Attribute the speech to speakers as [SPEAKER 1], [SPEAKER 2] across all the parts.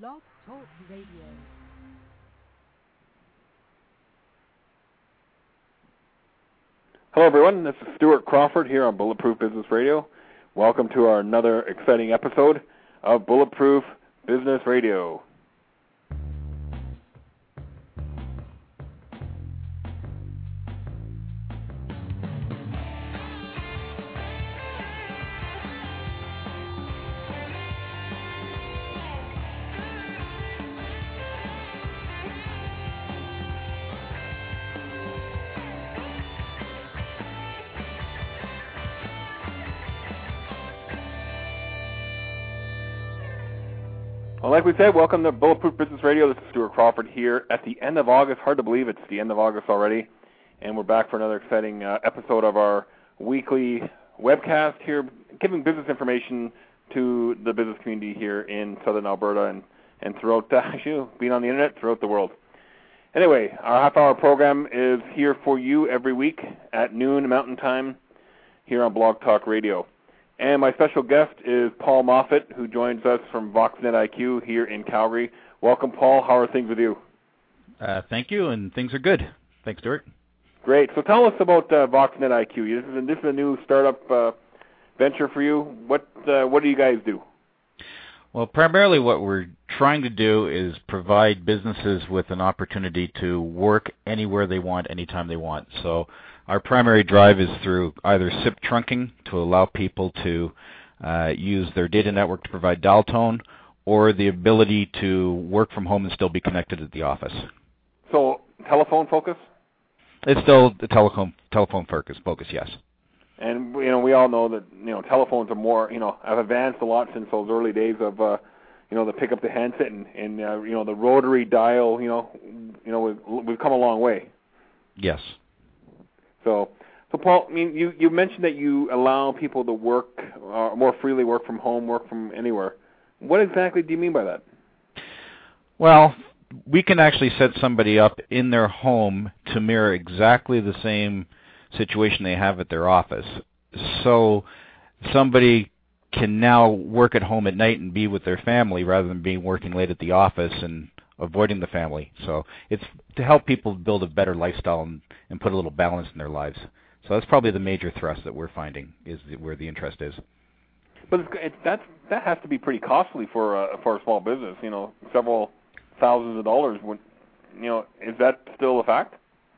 [SPEAKER 1] Talk Radio.
[SPEAKER 2] Hello, everyone. This is Stuart Crawford here on Bulletproof Business Radio. Welcome to our another exciting episode of Bulletproof Business Radio. Like we said, welcome to Bulletproof Business Radio. This is Stuart Crawford here at the end of August. Hard to believe it's the end of August already, and we're back for another exciting uh, episode of our weekly webcast here, giving business information to the business community here in Southern Alberta and and throughout uh, actually being on the internet throughout the world. Anyway, our half-hour program is here for you every week at noon Mountain Time here on Blog Talk Radio. And my special guest is Paul Moffatt, who joins us from VoxNet IQ here in Calgary. Welcome, Paul. How are things with you?
[SPEAKER 3] Uh, thank you, and things are good. Thanks, Stuart.
[SPEAKER 2] Great. So tell us about uh, VoxNet IQ. This is a, this is a new startup uh, venture for you. What uh, what do you guys do?
[SPEAKER 3] Well, primarily what we're trying to do is provide businesses with an opportunity to work anywhere they want, anytime they want. So our primary drive is through either SIP trunking to allow people to uh, use their data network to provide dial tone, or the ability to work from home and still be connected at the office.
[SPEAKER 2] So telephone focus.
[SPEAKER 3] It's still the telecom telephone focus. Focus, yes.
[SPEAKER 2] And you know, we all know that you know telephones are more you know have advanced a lot since those early days of uh, you know the pick up the handset and, and uh, you know the rotary dial. You know, you know we've, we've come a long way.
[SPEAKER 3] Yes.
[SPEAKER 2] So, so Paul, I mean, you you mentioned that you allow people to work uh, more freely, work from home, work from anywhere. What exactly do you mean by that?
[SPEAKER 3] Well, we can actually set somebody up in their home to mirror exactly the same situation they have at their office. So somebody can now work at home at night and be with their family rather than being working late at the office and avoiding the family. So it's to help people build a better lifestyle and, and put a little balance in their lives. So that's probably the major thrust that we're finding is where the interest is.
[SPEAKER 2] But it's, it's, that's that has to be pretty costly for a for a small business. You know, several thousands of dollars. Would, you know, is that still a fact?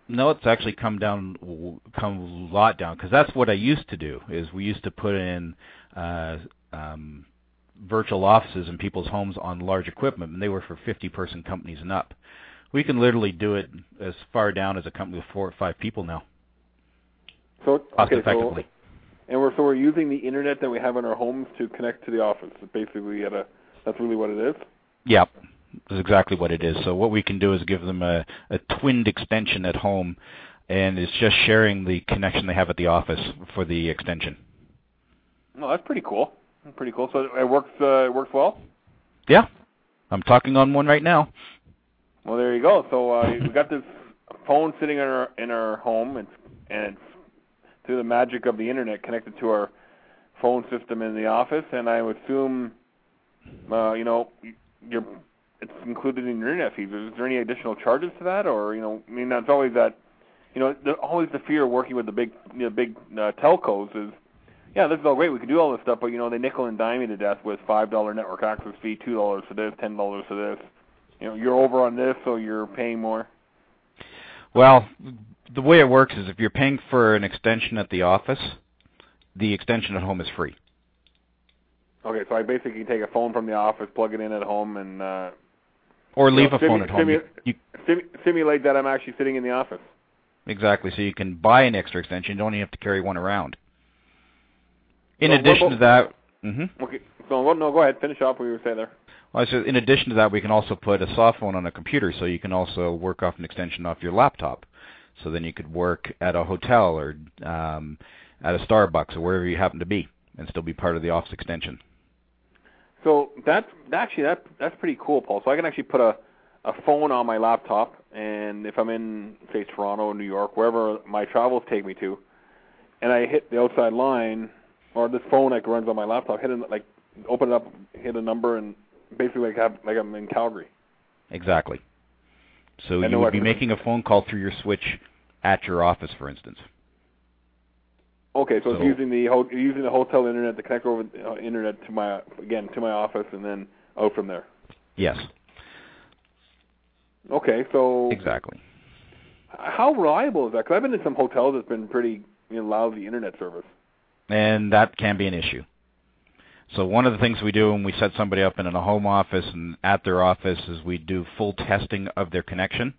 [SPEAKER 3] No, it's actually come down, come a lot down because that's what I used to do. Is we used to put in uh, um, virtual offices in people's homes on large equipment, and they were for 50-person companies and up. We can literally do it as far down as a company with four or five people now.
[SPEAKER 2] So
[SPEAKER 3] cost
[SPEAKER 2] okay,
[SPEAKER 3] effectively.
[SPEAKER 2] So, and we're so we're using the internet that we have in our homes to connect to the office. Basically, at a that's really what it is.
[SPEAKER 3] Yep. That's exactly what it is. So what we can do is give them a, a twinned extension at home, and it's just sharing the connection they have at the office for the extension.
[SPEAKER 2] Well, that's pretty cool. Pretty cool. So it works. Uh, it works well.
[SPEAKER 3] Yeah, I'm talking on one right now.
[SPEAKER 2] Well, there you go. So uh, we got this phone sitting in our in our home, and and it's through the magic of the internet connected to our phone system in the office. And I would assume, uh, you know, you're it's included in your internet fees. Is there any additional charges to that, or you know, I mean, that's always that, you know, there's always the fear of working with the big, you know, big uh, telcos is, yeah, this is all great. We can do all this stuff, but you know, they nickel and dime you to death with five dollar network access fee, two dollars for this, ten dollars for this. You know, you're over on this, so you're paying more.
[SPEAKER 3] Well, the way it works is if you're paying for an extension at the office, the extension at home is free.
[SPEAKER 2] Okay, so I basically take a phone from the office, plug it in at home, and uh,
[SPEAKER 3] or leave
[SPEAKER 2] know,
[SPEAKER 3] a phone at home.
[SPEAKER 2] simu-
[SPEAKER 3] You,
[SPEAKER 2] sim- simulate that I'm actually sitting in the office.
[SPEAKER 3] exactly. So you can buy an extra extension. You don't even have to carry one around. In
[SPEAKER 2] So
[SPEAKER 3] addition to that, hmm
[SPEAKER 2] Okay, so no, go ahead, finish off what you were saying there.
[SPEAKER 3] well, I said in addition to that, we can also put a soft phone on a computer, so you can also work off an extension off your laptop. So then you could work at a hotel or um, at a Starbucks or wherever you happen to be, and still be part of the office extension.
[SPEAKER 2] So that's actually that that's pretty cool, Paul. So I can actually put a a phone on my laptop, and if I'm in say Toronto, New York, wherever my travels take me to, and I hit the outside line, or this phone like runs on my laptop, hit it like open it up, hit a number, and basically like have, like I'm in Calgary.
[SPEAKER 3] Exactly. So you would be making a phone call through your switch at your office, for instance.
[SPEAKER 2] Okay, so, it's using the ho- using the hotel internet to connect over the uh, internet to my again to my office and then out from there.
[SPEAKER 3] Yes,
[SPEAKER 2] Okay, so
[SPEAKER 3] exactly.
[SPEAKER 2] how reliable is that? Because I've been in some hotels that's been pretty you know, lousy internet service.
[SPEAKER 3] And that can be an issue. So one of the things we do when we set somebody up in a home office and at their office is we do full testing of their connection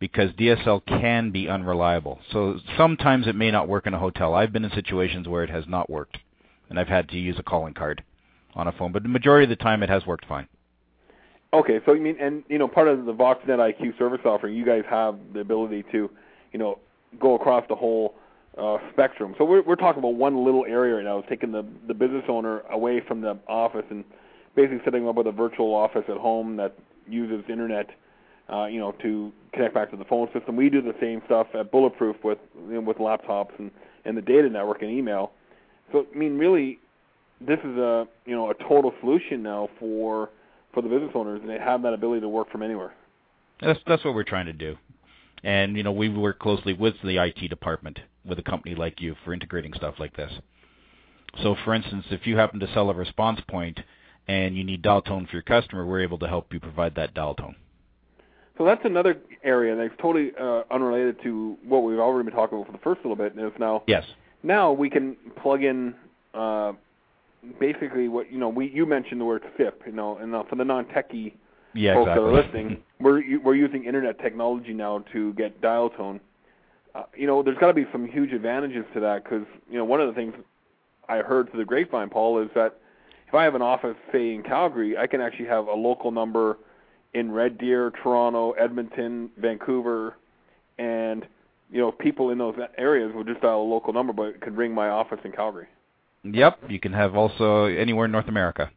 [SPEAKER 3] because DSL can be unreliable. So sometimes it may not work in a hotel. I've been in situations where it has not worked and I've had to use a calling card on a phone, but the majority of the time it has worked fine.
[SPEAKER 2] Okay, so you mean, and you know, part of the VoxNet IQ service offering, you guys have the ability to, you know, go across the whole uh, spectrum. So we're we're talking about one little area right now, taking the the business owner away from the office and basically setting them up with a virtual office at home that uses internet, uh, you know, to connect back to the phone system. We do the same stuff at Bulletproof with you know, with laptops and and the data network and email. So I mean, really, this is a you know a total solution now for for the business owners, and they have that ability to work from anywhere.
[SPEAKER 3] That's that's what we're trying to do. And you know, we work closely with the IT department with a company like you for integrating stuff like this. So for instance, if you happen to sell a response point and you need dial tone for your customer, we're able to help you provide that dial tone.
[SPEAKER 2] So that's another area that's totally uh, unrelated to what we've already been talking about for the first little bit. And it's now
[SPEAKER 3] Yes.
[SPEAKER 2] now we can plug in uh, basically what you know. We you mentioned the word SIP, you know, and uh, for the non-techie
[SPEAKER 3] Yeah,
[SPEAKER 2] folks
[SPEAKER 3] exactly.
[SPEAKER 2] that are listening, we're we're using internet technology now to get dial tone. Uh, you know, there's got to be some huge advantages to that because you know one of the things I heard through the grapevine, Paul, is that if I have an office, say in Calgary, I can actually have a local number in Red Deer, Toronto, Edmonton, Vancouver, and you know people in those areas will just dial a local number, but it could ring my office in Calgary.
[SPEAKER 3] Yep, you can have also anywhere in North America.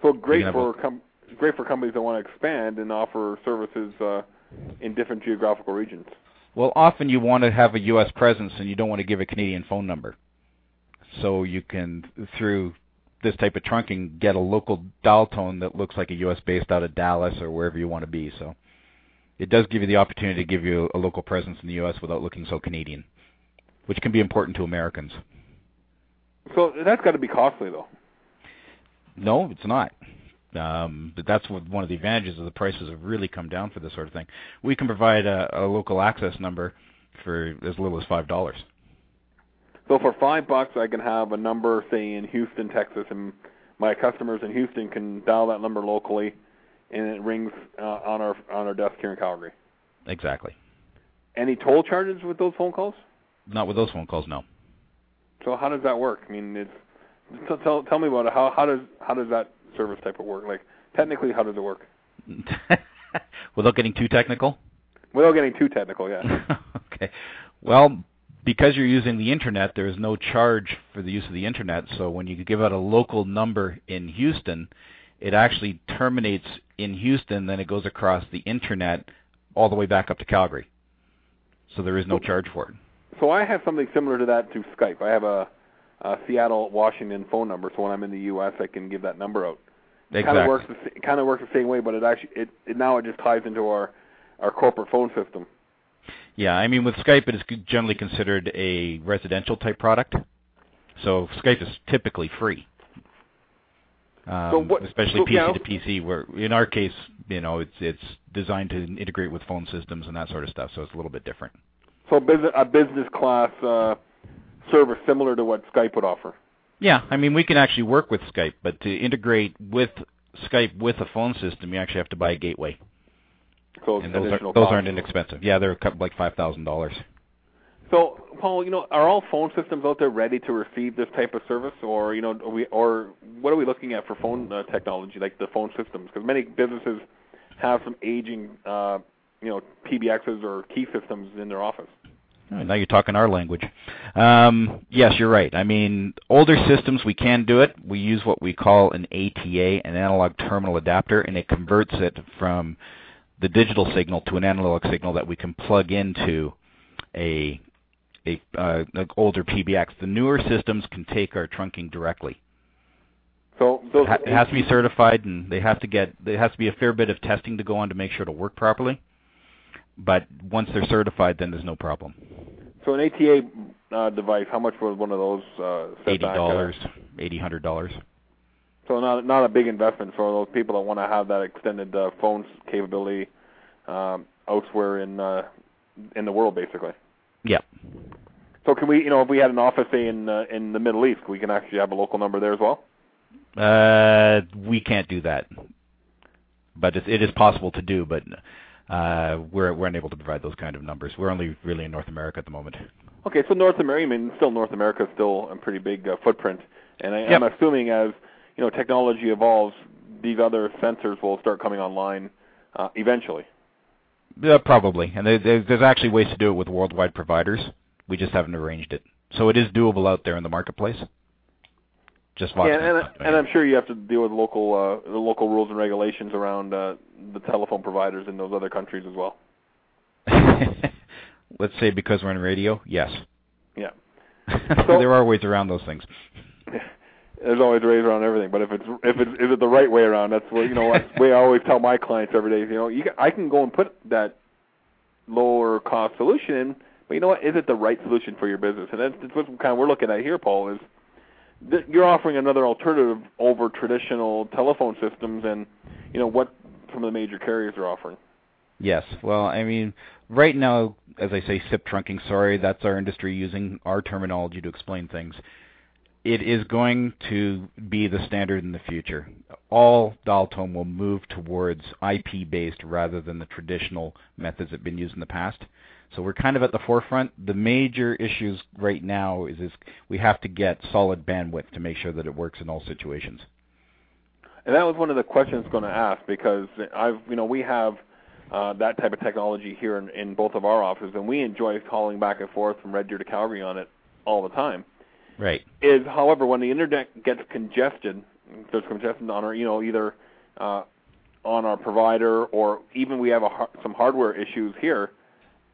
[SPEAKER 2] So great for com- great for companies that want to expand and offer services uh, in different geographical regions.
[SPEAKER 3] Well, often you want to have a U.S. presence and you don't want to give a Canadian phone number. So you can, through this type of trunking, get a local dial tone that looks like a U.S. based out of Dallas or wherever you want to be. So it does give you the opportunity to give you a local presence in the U.S. without looking so Canadian, which can be important to Americans.
[SPEAKER 2] So that's got to be costly though.
[SPEAKER 3] No, it's not. Um, but that's what, one of the advantages of the prices have really come down for this sort of thing. We can provide a, a local access number for as little as five dollars.
[SPEAKER 2] So for five bucks, I can have a number, say in Houston, Texas, and my customers in Houston can dial that number locally, and it rings uh, on our on our desk here in Calgary.
[SPEAKER 3] Exactly.
[SPEAKER 2] Any toll charges with those phone calls?
[SPEAKER 3] Not with those phone calls, no.
[SPEAKER 2] So how does that work? I mean, it's tell tell me about it. How how does how does that service type of work? Like technically, how does it work?
[SPEAKER 3] Without getting too technical.
[SPEAKER 2] Without getting too technical, yeah.
[SPEAKER 3] okay. Well, because you're using the internet, there is no charge for the use of the internet. So when you give out a local number in Houston, it actually terminates in Houston, then it goes across the internet all the way back up to Calgary. So there is no charge for it.
[SPEAKER 2] So I have something similar to that through Skype. I have a, a Seattle, Washington phone number, so when I'm in the U.S., I can give that number out. It kind of works. The, kind of works the same way, but it actually it, it now it just ties into our our corporate phone system.
[SPEAKER 3] Yeah, I mean with Skype, it is generally considered a residential type product. So Skype is typically free. Um,
[SPEAKER 2] So what-
[SPEAKER 3] especially
[SPEAKER 2] so,
[SPEAKER 3] PC
[SPEAKER 2] yeah.
[SPEAKER 3] to PC, where in our case, you know, it's it's designed to integrate with phone systems and that sort of stuff, so it's a little bit different.
[SPEAKER 2] So a business a business class uh, service similar to what Skype would offer.
[SPEAKER 3] Yeah, I mean we can actually work with Skype, but to integrate with Skype with a phone system, you actually have to buy a gateway,
[SPEAKER 2] So
[SPEAKER 3] and those, are, those aren't inexpensive. Yeah, they're a couple, like five thousand dollars.
[SPEAKER 2] So, Paul, you know, are all phone systems out there ready to receive this type of service, or you know, are we or what are we looking at for phone uh, technology, like the phone systems? Because many businesses have some aging, uh, you know, PBXs or key systems in their office.
[SPEAKER 3] Oh, now you're talking our language. Um, yes, you're right. I mean, older systems we can do it. We use what we call an ATA, an analog terminal adapter, and it converts it from the digital signal to an analog signal that we can plug into a a uh, an older PBX. The newer systems can take our trunking directly.
[SPEAKER 2] So those
[SPEAKER 3] it has to be certified, and they have to get there has to be a fair bit of testing to go on to make sure it'll work properly. But once they're certified, then there's no problem.
[SPEAKER 2] So an ATA uh, device, how much was one of those? Uh,
[SPEAKER 3] Eighty dollars, eighty hundred dollars.
[SPEAKER 2] So not not a big investment for those people that want to have that extended uh, phone capability um, elsewhere in uh, in the world, basically.
[SPEAKER 3] Yeah.
[SPEAKER 2] So can we, you know, if we had an office say in uh, in the Middle East, we can actually have a local number there as well.
[SPEAKER 3] Uh, we can't do that, but it, it is possible to do. But uh, we're we're unable to provide those kind of numbers. We're only really in North America at the moment.
[SPEAKER 2] Okay, so North America, I mean, still North America is still a pretty big uh, footprint, and I,
[SPEAKER 3] Yep.
[SPEAKER 2] I'm assuming as you know technology evolves, these other sensors will start coming online uh, eventually.
[SPEAKER 3] Uh, probably, and there's actually ways to do it with worldwide providers. We just haven't arranged it, so it is doable out there in the marketplace. Just
[SPEAKER 2] Yeah,
[SPEAKER 3] Voxman's
[SPEAKER 2] and, and. I'm sure you have to deal with local uh, the local rules and regulations around uh, the telephone providers in those other countries as well.
[SPEAKER 3] Let's say because we're in radio, yes.
[SPEAKER 2] Yeah.
[SPEAKER 3] So, there are ways around those things.
[SPEAKER 2] There's always ways around everything, but if it's if it's is it the right way around? That's what you know. That's the way I always tell my clients every day. You know, you can, I can go and put that lower cost solution in, but you know what? Is it the right solution for your business? And that's, that's what kind of we're looking at here, Paul. Is that you're offering another alternative over traditional telephone systems, and you know what some of the major carriers are offering.
[SPEAKER 3] Yes. Well, I mean, right now, as I say, SIP trunking, sorry, that's our industry using our terminology to explain things. It is going to be the standard in the future. All dial tone will move towards IP based rather than the traditional methods that have been used in the past. So we're kind of at the forefront. The major issues right now is, is we have to get solid bandwidth to make sure that it works in all situations.
[SPEAKER 2] And that was one of the questions I was going to ask because I've, you know, we have uh, that type of technology here in, in both of our offices, and we enjoy calling back and forth from Red Deer to Calgary on it all the time.
[SPEAKER 3] Right.
[SPEAKER 2] Is, however, when the internet gets congested, there's congestion on our, you know, either uh, on our provider or even we have a, some hardware issues here,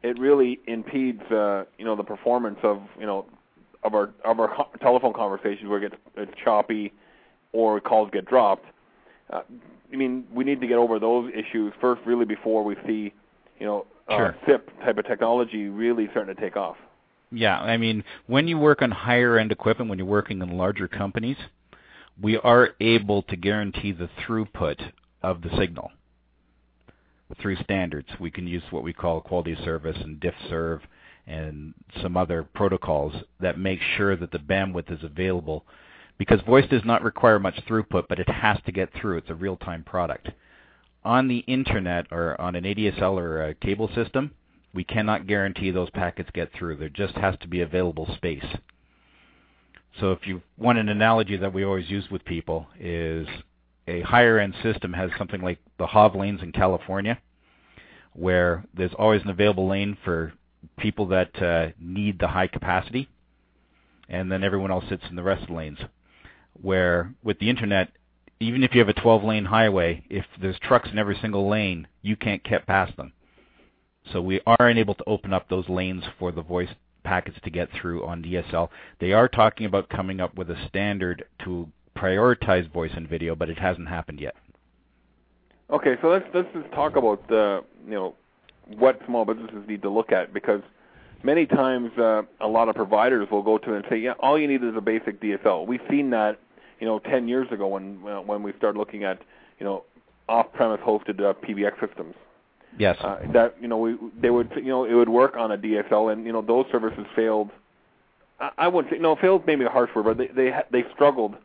[SPEAKER 2] it really impedes, uh, you know, the performance of, you know, of our of our co- telephone conversations where it gets it's choppy or calls get dropped. Uh, I mean, we need to get over those issues first, really, before we see, you know, uh,
[SPEAKER 3] Sure.
[SPEAKER 2] SIP type of technology really starting to take off.
[SPEAKER 3] Yeah, I mean, when you work on higher end equipment, when you're working in larger companies, we are able to guarantee the throughput of the signal through standards. We can use what we call quality of service and DiffServ and some other protocols that make sure that the bandwidth is available because voice does not require much throughput, but it has to get through. It's a real-time product. On the internet or on an ADSL or a cable system, we cannot guarantee those packets get through. There just has to be available space. So if you want an analogy that we always use with people is a higher end system has something like the HOV lanes in California where there's always an available lane for people that uh, need the high capacity and then everyone else sits in the rest of the lanes. Where with the internet, even if you have a 12 lane highway, if there's trucks in every single lane, you can't get past them. So we are unable to open up those lanes for the voice packets to get through on DSL. They are talking about coming up with a standard to prioritize voice and video, but it hasn't happened yet.
[SPEAKER 2] Okay, so let's let's just talk about the you know what small businesses need to look at because many times uh, a lot of providers will go to and say, yeah, all you need is a basic DSL. We've seen that you know 10 years ago when uh, when we started looking at you know off-premise hosted uh, PBX systems.
[SPEAKER 3] Yes.
[SPEAKER 2] Uh, that you know we they would you know it would work on a DSL and you know those services failed. I, I wouldn't say no failed maybe a harsh word, but they they they struggled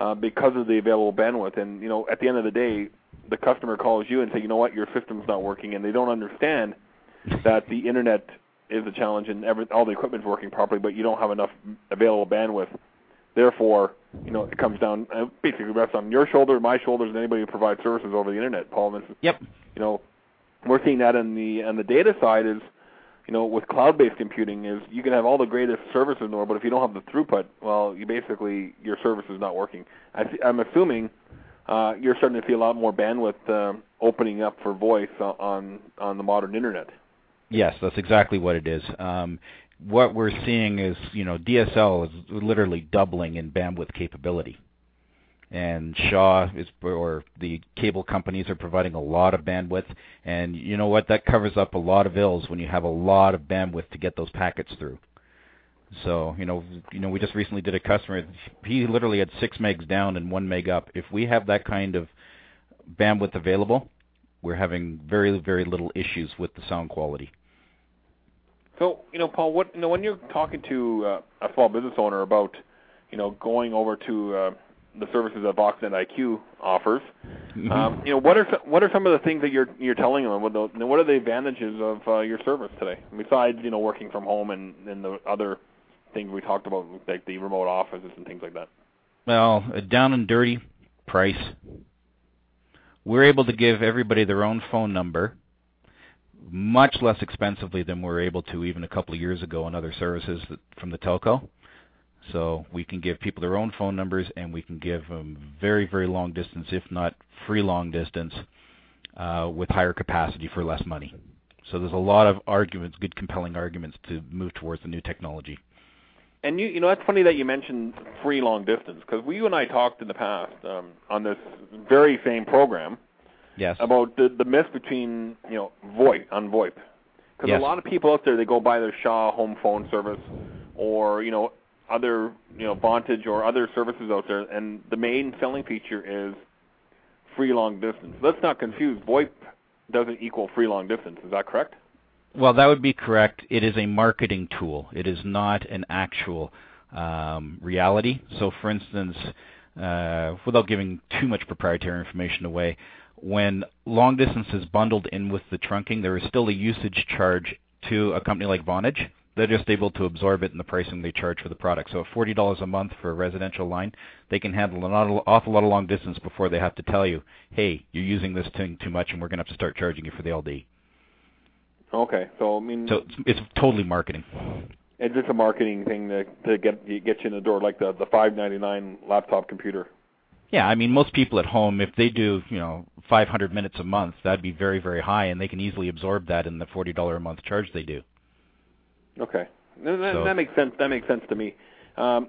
[SPEAKER 2] uh, because of the available bandwidth. And you know at the end of the day, the customer calls you and say, you know what, your system's not working, and they don't understand that the internet is a challenge and every, all the equipment's working properly, but you don't have enough available bandwidth. Therefore, you know it comes down uh, basically rests on your shoulder, my shoulders, and anybody who provides services over the internet. Paul, this is,
[SPEAKER 3] Yep.
[SPEAKER 2] you know we're seeing that on the on the data side is you know with cloud-based computing is you can have all the greatest services in the world, but if you don't have the throughput, well, you basically your service is not working. I th- I'm assuming uh, you're starting to see a lot more bandwidth um, opening up for voice on on the modern internet.
[SPEAKER 3] Yes, that's exactly what it is. Um, what we're seeing is, you know, DSL is literally doubling in bandwidth capability. And Shaw is or the cable companies are providing a lot of bandwidth, and you know what? That covers up a lot of ills when you have a lot of bandwidth to get those packets through. So you know, you know, we just recently did a customer. He literally had six megs down and one meg up. If we have that kind of bandwidth available, we're having very very little issues with the sound quality.
[SPEAKER 2] So you know, Paul, what you know when you're talking to uh, a small business owner about you know going over to uh, the services that Voxnet IQ offers, mm-hmm. um, you know what are what are some of the things that you're you're telling them? What, the, what are the advantages of uh, your service today besides you know working from home and, and the other things we talked about like the remote offices and things like that?
[SPEAKER 3] Well, down and dirty price. We're able to give everybody their own phone number much less expensively than we were able to even a couple of years ago on other services that, from the telco. So we can give people their own phone numbers, and we can give them very, very long distance, if not free long distance, uh, with higher capacity for less money. So there's a lot of arguments, good compelling arguments to move towards the new technology.
[SPEAKER 2] And you, you know, that's funny that you mentioned free long distance because we, you and I talked in the past um, on this very same program
[SPEAKER 3] Yes.
[SPEAKER 2] About the the myth between you know VoIP on VoIP, because yes. a lot of people out there they go buy their Shaw home phone service, or you know other you know Vonage or other services out there, and the main selling feature is free long distance. Let's not confuse VoIP doesn't equal free long distance. Is that correct?
[SPEAKER 3] Well, that would be correct. It is a marketing tool. It is not an actual um, reality. So, for instance, uh, without giving too much proprietary information away, when long distance is bundled in with the trunking, there is still a usage charge to a company like Vonage. They're just able to absorb it in the pricing they charge for the product. So, forty dollars a month for a residential line, they can handle an awful lot of long distance before they have to tell you, "Hey, you're using this thing too much, and we're going to have to start charging you for the LD."
[SPEAKER 2] Okay, so I mean,
[SPEAKER 3] so it's, it's totally marketing.
[SPEAKER 2] It's just a marketing thing to to get get you in the door, like the the five ninety nine laptop computer.
[SPEAKER 3] Yeah, I mean, most people at home, if they do, you know, 500 minutes a month, that'd be very, very high, and they can easily absorb that in the $40 a month charge they do.
[SPEAKER 2] Okay, that, so, that makes sense. That makes sense to me. Um,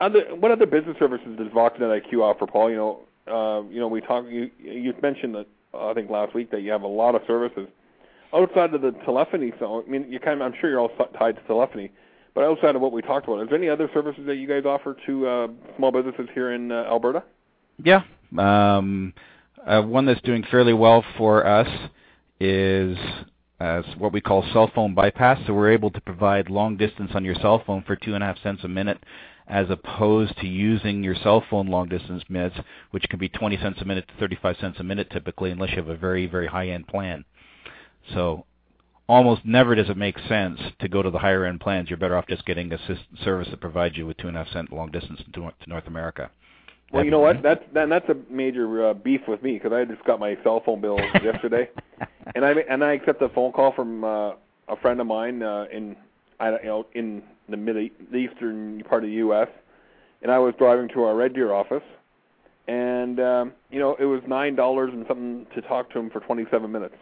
[SPEAKER 2] other, what other business services does Voxnet IQ offer, Paul? You know, uh, you know, we talk. You you mentioned that uh, I think last week that you have a lot of services outside of the telephony. So I mean, you kind of, I'm sure you're all tied to telephony. But outside of what we talked about, is there any other services that you guys offer to uh, small businesses here in uh, Alberta?
[SPEAKER 3] Yeah. Um, uh, one that's doing fairly well for us is uh, what we call cell phone bypass. So we're able to provide long distance on your cell phone for two and a half cents a minute, as opposed to using your cell phone long distance minutes, which can be 20 cents a minute to 35 cents a minute typically, unless you have a very very high end plan. So almost never does it make sense to go to the higher end plans. You're better off just getting a service that provides you with two and a half cent long distance to North America.
[SPEAKER 2] Well, you know what? That's then that's a major uh, beef with me because I just got my cell phone bill yesterday, and I and I accepted a phone call from uh, a friend of mine uh, in I you know in the mid the eastern part of the U.S. And I was driving to our Red Deer office, and um, you know it was nine dollars and something to talk to him for 27 minutes.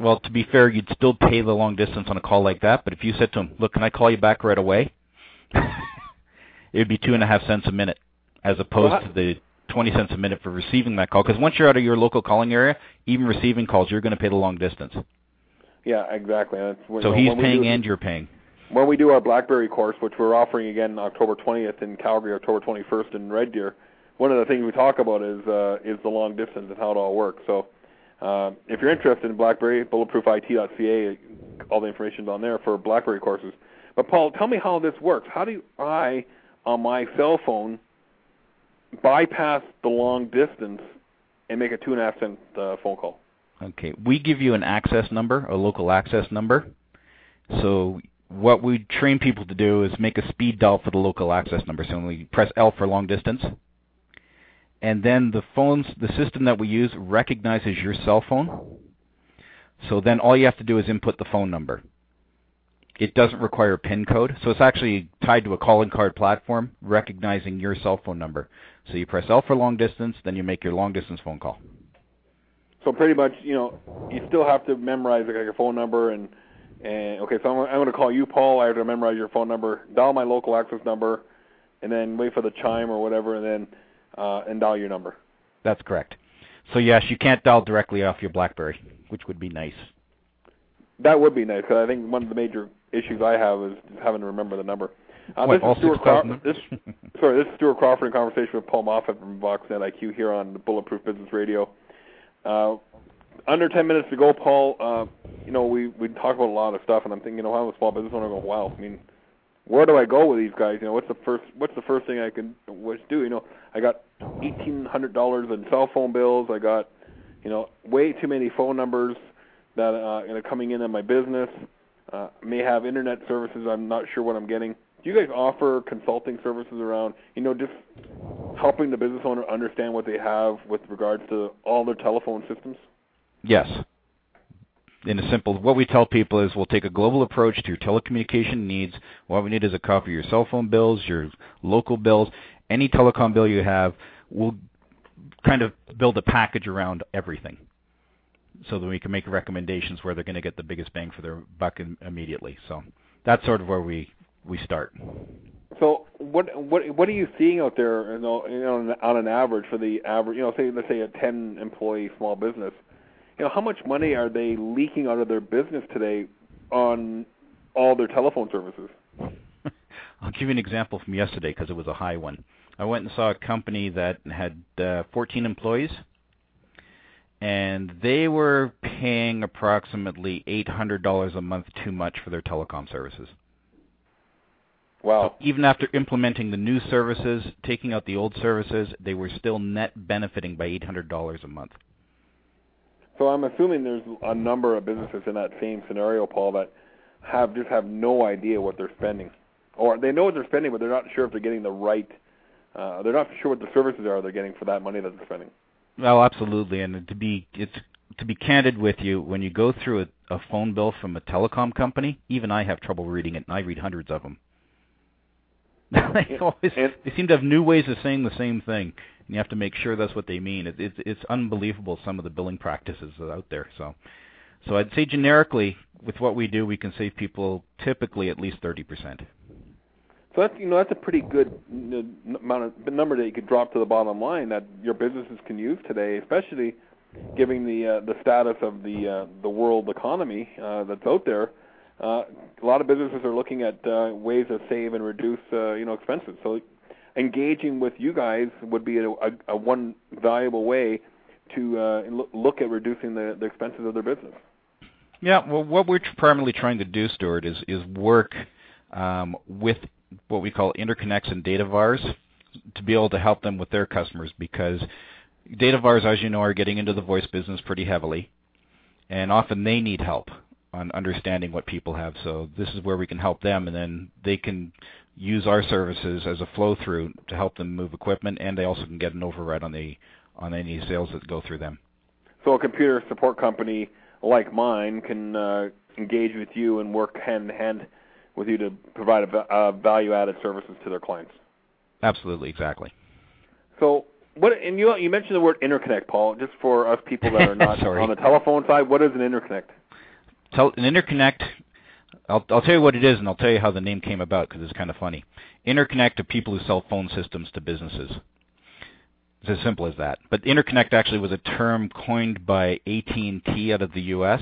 [SPEAKER 3] Well, to be fair, you'd still pay the long distance on a call like that. But if you said to him, "Look, can I call you back right away?" it would be two and a half cents a minute as opposed well, to the 20 cents a minute for receiving that call. Because once you're out of your local calling area, even receiving calls, you're going to pay the long distance.
[SPEAKER 2] Yeah, exactly.
[SPEAKER 3] When, so he's paying do, and you're paying.
[SPEAKER 2] When we do our BlackBerry course, which we're offering again October 20th in Calgary, October 21st in Red Deer, one of the things we talk about is uh, is the long distance and how it all works. So uh, if you're interested in BlackBerry, bulletproofit.ca, all the information's on there for BlackBerry courses. But Paul, tell me how this works. How do I, on my cell phone, bypass the long distance and make a two and a half cent uh, phone call.
[SPEAKER 3] Okay, we give you an access number, a local access number. So what we train people to do is make a speed dial for the local access number. So when we press L for long distance, and then the phones, the system that we use recognizes your cell phone. So then all you have to do is input the phone number. It doesn't require a PIN code, so it's actually tied to a calling card platform recognizing your cell phone number. So you press L for long distance, then you make your long distance phone call.
[SPEAKER 2] So pretty much, you know, you still have to memorize like your phone number and and okay, so I'm, I'm going to call you, Paul. I have to memorize your phone number, dial my local access number, and then wait for the chime or whatever, and then uh, and dial your number.
[SPEAKER 3] That's correct. So yes, you can't dial directly off your BlackBerry, which would be nice.
[SPEAKER 2] That would be nice because I think one of the major issues I have is having to remember the number.
[SPEAKER 3] Uh, what,
[SPEAKER 2] this, is Stuart
[SPEAKER 3] Crawford,
[SPEAKER 2] this, sorry, this is Stuart Crawford in conversation with Paul Moffatt from Voxnet IQ here on the Bulletproof Business Radio. Uh, under 10 minutes to go, Paul. Uh, you know, we we talk about a lot of stuff, and I'm thinking, you know, I'm a small business owner. I go, wow. I mean, where do I go with these guys? You know, what's the first what's the first thing I can what's do? You know, I got eighteen hundred dollars in cell phone bills. I got, you know, way too many phone numbers that uh, know coming in on my business. Uh, may have internet services. I'm not sure what I'm getting. Do you guys offer consulting services around, you know, just helping the business owner understand what they have with regards to all their telephone systems?
[SPEAKER 3] Yes. In a simple, what we tell people is we'll take a global approach to your telecommunication needs. What we need is a copy of your cell phone bills, your local bills, any telecom bill you have. We'll kind of build a package around everything so that we can make recommendations where they're going to get the biggest bang for their buck immediately. So that's sort of where we we start.
[SPEAKER 2] So what what what are you seeing out there, you know, you know on an average for the average, you know, say let's say a 10 employee small business, you know, how much money are they leaking out of their business today on all their telephone services?
[SPEAKER 3] I'll give you an example from yesterday because it was a high one. I went and saw a company that had uh, 14 employees, and they were paying approximately $800 a month too much for their telecom services.
[SPEAKER 2] Wow.
[SPEAKER 3] So even after implementing the new services, taking out the old services, they were still net benefiting by $800 a month.
[SPEAKER 2] So I'm assuming there's a number of businesses in that same scenario, Paul, that have just have no idea what they're spending, or they know what they're spending, but they're not sure if they're getting the right. Uh, they're not sure what the services are they're getting for that money that they're spending.
[SPEAKER 3] Well, absolutely, and to be it's to be candid with you, when you go through a, a phone bill from a telecom company, even I have trouble reading it, and I read hundreds of them. they always they seem to have new ways of saying the same thing, and you have to make sure that's what they mean. It, it's it's unbelievable some of the billing practices out there. So, so I'd say generically, with what we do, we can save people typically at least thirty percent.
[SPEAKER 2] So that's you know that's a pretty good amount of number that you could drop to the bottom line that your businesses can use today, especially given the uh, the status of the uh, the world economy uh, that's out there uh, a lot of businesses are looking at uh, ways to save and reduce, uh, you know, expenses. So, engaging with you guys would be a, a, a one valuable way to uh, look at reducing the, the expenses of their business.
[SPEAKER 3] Yeah, well, what we're primarily trying to do, Stuart, is is work um, with what we call interconnects and data VARs to be able to help them with their customers because data VARs, as you know, are getting into the voice business pretty heavily, and often they need help on understanding what people have. So this is where we can help them, and then they can use our services as a flow through to help them move equipment, and they also can get an override on the on any sales that go through them.
[SPEAKER 2] So a computer support company like mine can uh, engage with you and work hand in hand with you to provide a, a value-added services to their clients.
[SPEAKER 3] Absolutely, exactly.
[SPEAKER 2] So what and you you mentioned the word interconnect, Paul. Just for us people that are not
[SPEAKER 3] on
[SPEAKER 2] the telephone side, what is an interconnect?
[SPEAKER 3] tel- an interconnect. I'll, I'll tell you what it is, and I'll tell you how the name came about because it's kind of funny. Interconnect to people who sell phone systems to businesses. It's as simple as that. But interconnect actually was a term coined by AT&T out of the U.S.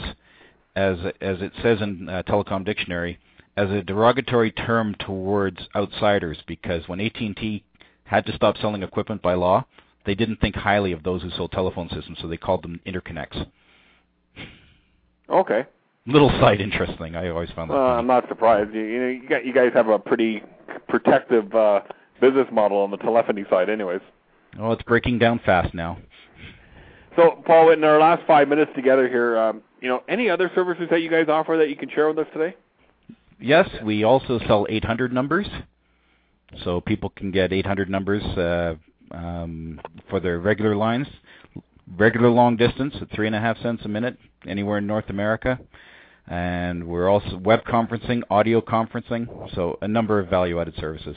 [SPEAKER 3] as as it says in uh, Telecom Dictionary as a derogatory term towards outsiders because when AT&T had to stop selling equipment by law, they didn't think highly of those who sold telephone systems, so they called them interconnects.
[SPEAKER 2] Okay
[SPEAKER 3] little side interest thing. I always found that. Uh,
[SPEAKER 2] I'm not surprised. You, you know, you, got, you guys have a pretty protective uh, business model on the telephony side, anyways.
[SPEAKER 3] Oh, it's breaking down fast now.
[SPEAKER 2] So, Paul, in our last five minutes together here, um, you know, any other services that you guys offer that you can share with us today?
[SPEAKER 3] Yes, we also sell 800 numbers, so people can get 800 numbers uh, um, for their regular lines, regular long distance at three and a half cents a minute anywhere in North America and we're also web conferencing, audio conferencing, so a number of value-added services.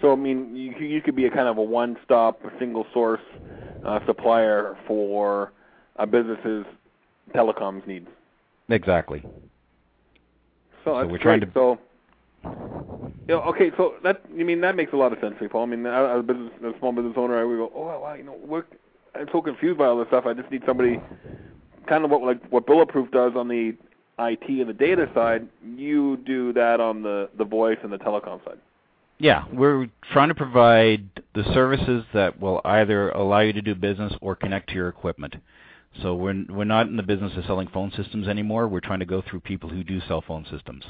[SPEAKER 2] So I mean, you you could be a kind of a one-stop, single source uh, supplier for a business's telecoms needs.
[SPEAKER 3] Exactly.
[SPEAKER 2] So,
[SPEAKER 3] so we're
[SPEAKER 2] great.
[SPEAKER 3] trying to.
[SPEAKER 2] So You know, okay, so that you mean that makes a lot of sense to me, Paul. I mean, as a business, a small business owner, I would go, oh wow, you know, we're, I'm so confused by all this stuff. I just need somebody, kind of what like what Bulletproof does on the IT and the data side. You do that on the the voice and the telecom side.
[SPEAKER 3] Yeah, we're trying to provide the services that will either allow you to do business or connect to your equipment. So we're we're not in the business of selling phone systems anymore. We're trying to go through people who do sell phone systems.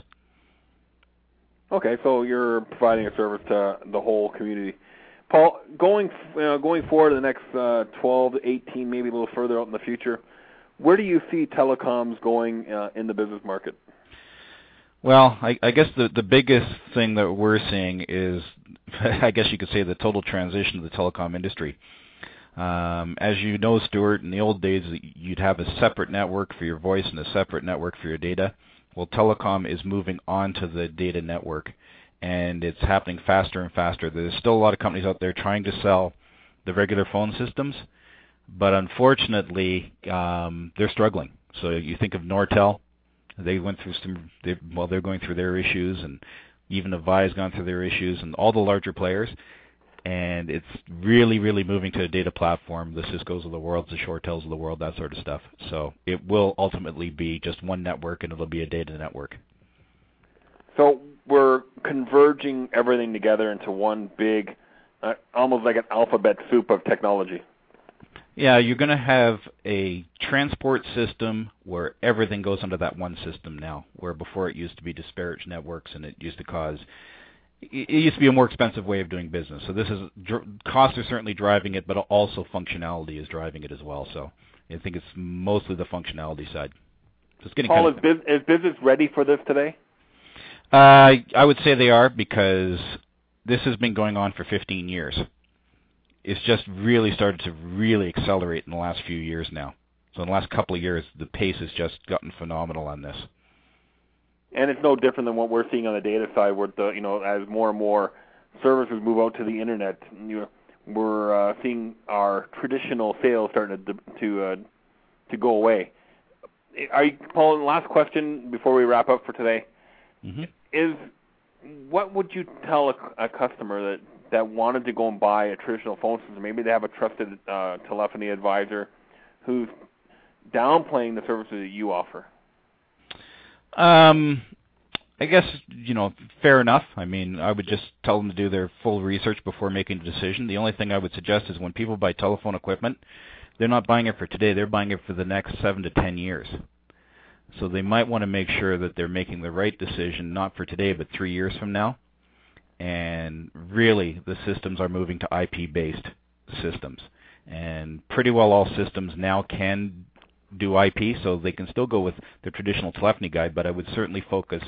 [SPEAKER 2] Okay, so you're providing a service to the whole community. Paul, going uh, going forward in the next uh, 12 to 18, maybe a little further out in the future, where do you see telecoms going uh, in the business market?
[SPEAKER 3] Well, I, I guess the the biggest thing that we're seeing is, I guess you could say, the total transition of the telecom industry. Um, as you know, Stuart, in the old days, you'd have a separate network for your voice and a separate network for your data. Well, telecom is moving on to the data network, and it's happening faster and faster. There's still a lot of companies out there trying to sell the regular phone systems, but unfortunately, um, they're struggling. So you think of Nortel, they went through some. They, well, they're going through their issues, and even Avaya's gone through their issues, and all the larger players. And it's really, really moving to a data platform. The Cisco's of the world, the ShoreTels of the world, that sort of stuff. So it will ultimately be just one network, and it'll be a data network.
[SPEAKER 2] So we're converging everything together into one big, uh, almost like an alphabet soup of technology.
[SPEAKER 3] Yeah, you're going to have a transport system where everything goes under that one system now, where before it used to be disparate networks and it used to cause it used to be a more expensive way of doing business. So this is costs are certainly driving it, but also functionality is driving it as well. So I think it's mostly the functionality side. So it's getting
[SPEAKER 2] Paul,
[SPEAKER 3] kind of,
[SPEAKER 2] is, is business ready for this today?
[SPEAKER 3] Uh, I would say they are because this has been going on for 15 years it's just really started to really accelerate in the last few years now. So in the last couple of years, the pace has just gotten phenomenal on this.
[SPEAKER 2] And it's no different than what we're seeing on the data side, where the you know as more and more services move out to the internet, you know, we're uh, seeing our traditional sales starting to to uh, to go away. Are you, Paul? Last question before we wrap up for today
[SPEAKER 3] mm-hmm.
[SPEAKER 2] is what would you tell a, a customer that that wanted to go and buy a traditional phone system. Maybe they have a trusted uh, telephony advisor who's downplaying the services that you offer.
[SPEAKER 3] Um, I guess you know, fair enough. I mean, I would just tell them to do their full research before making a decision. The only thing I would suggest is when people buy telephone equipment, they're not buying it for today. They're buying it for the next seven to ten years. So they might want to make sure that they're making the right decision, not for today, but three years from now and really the systems are moving to IP-based systems. And pretty well all systems now can do IP, so they can still go with the traditional telephony guide, but I would certainly focus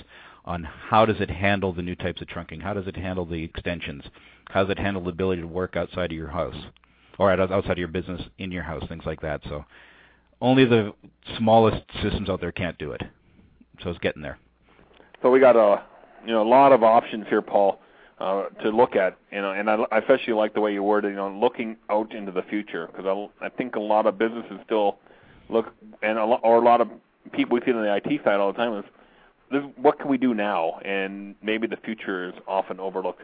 [SPEAKER 3] on how does it handle the new types of trunking, how does it handle the extensions, how does it handle the ability to work outside of your house, or outside of your business in your house, things like that. So only the smallest systems out there can't do it. So it's getting there.
[SPEAKER 2] So we got a you know a lot of options here, Paul uh, to look at. You know, and I, I especially like the way you worded, you know, looking out into the future because I, I think a lot of businesses still look, and a lot, or a lot of people we see on the IT side all the time is, this, what can we do now? And maybe the future is often overlooked.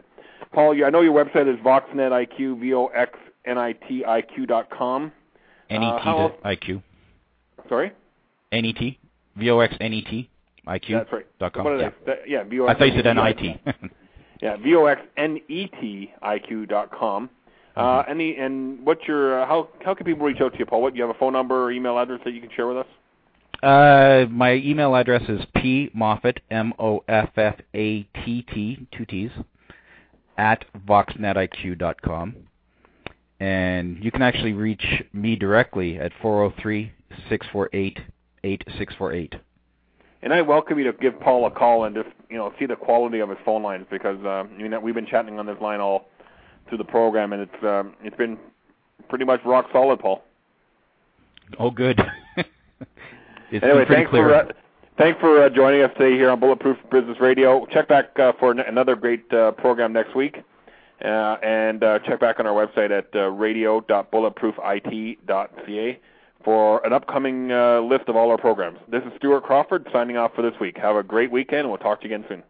[SPEAKER 2] Paul, I know your website is VoxNetIQ, V-O-X-N-I-T-I-Q dot com.
[SPEAKER 3] N-E-T uh, IQ.
[SPEAKER 2] Sorry?
[SPEAKER 3] N-E-T, V-O-X-N-E-T, IQ.
[SPEAKER 2] That's right.
[SPEAKER 3] Dot com.
[SPEAKER 2] What is
[SPEAKER 3] yeah.
[SPEAKER 2] That, yeah, V-O-X.
[SPEAKER 3] I thought you said N-I-T.
[SPEAKER 2] Yeah, v o x n e t i q dot com. Uh, mm-hmm. any and what's your uh, how how can people reach out to you, Paul? What do you have a phone number or email address that you can share with us?
[SPEAKER 3] Uh, my email address is p moffatt m o f f a t t two t's at voxnetiq dot com, and you can actually reach me directly at four zero three six four eight eight six four eight.
[SPEAKER 2] and I welcome you to give Paul a call and just you know see the quality of his phone lines because uh, you know we've been chatting on this line all through the program and it's um, it's been pretty much rock solid, Paul.
[SPEAKER 3] Oh, good.
[SPEAKER 2] anyway, thanks
[SPEAKER 3] clear.
[SPEAKER 2] for uh, thanks for uh, joining us today here on Bulletproof Business Radio. Check back uh, for n- another great uh, program next week. Uh, and uh, check back on our website at uh, radio.bulletproofit.ca for an upcoming uh, list of all our programs. This is Stuart Crawford signing off for this week. Have a great weekend, and we'll talk to you again soon.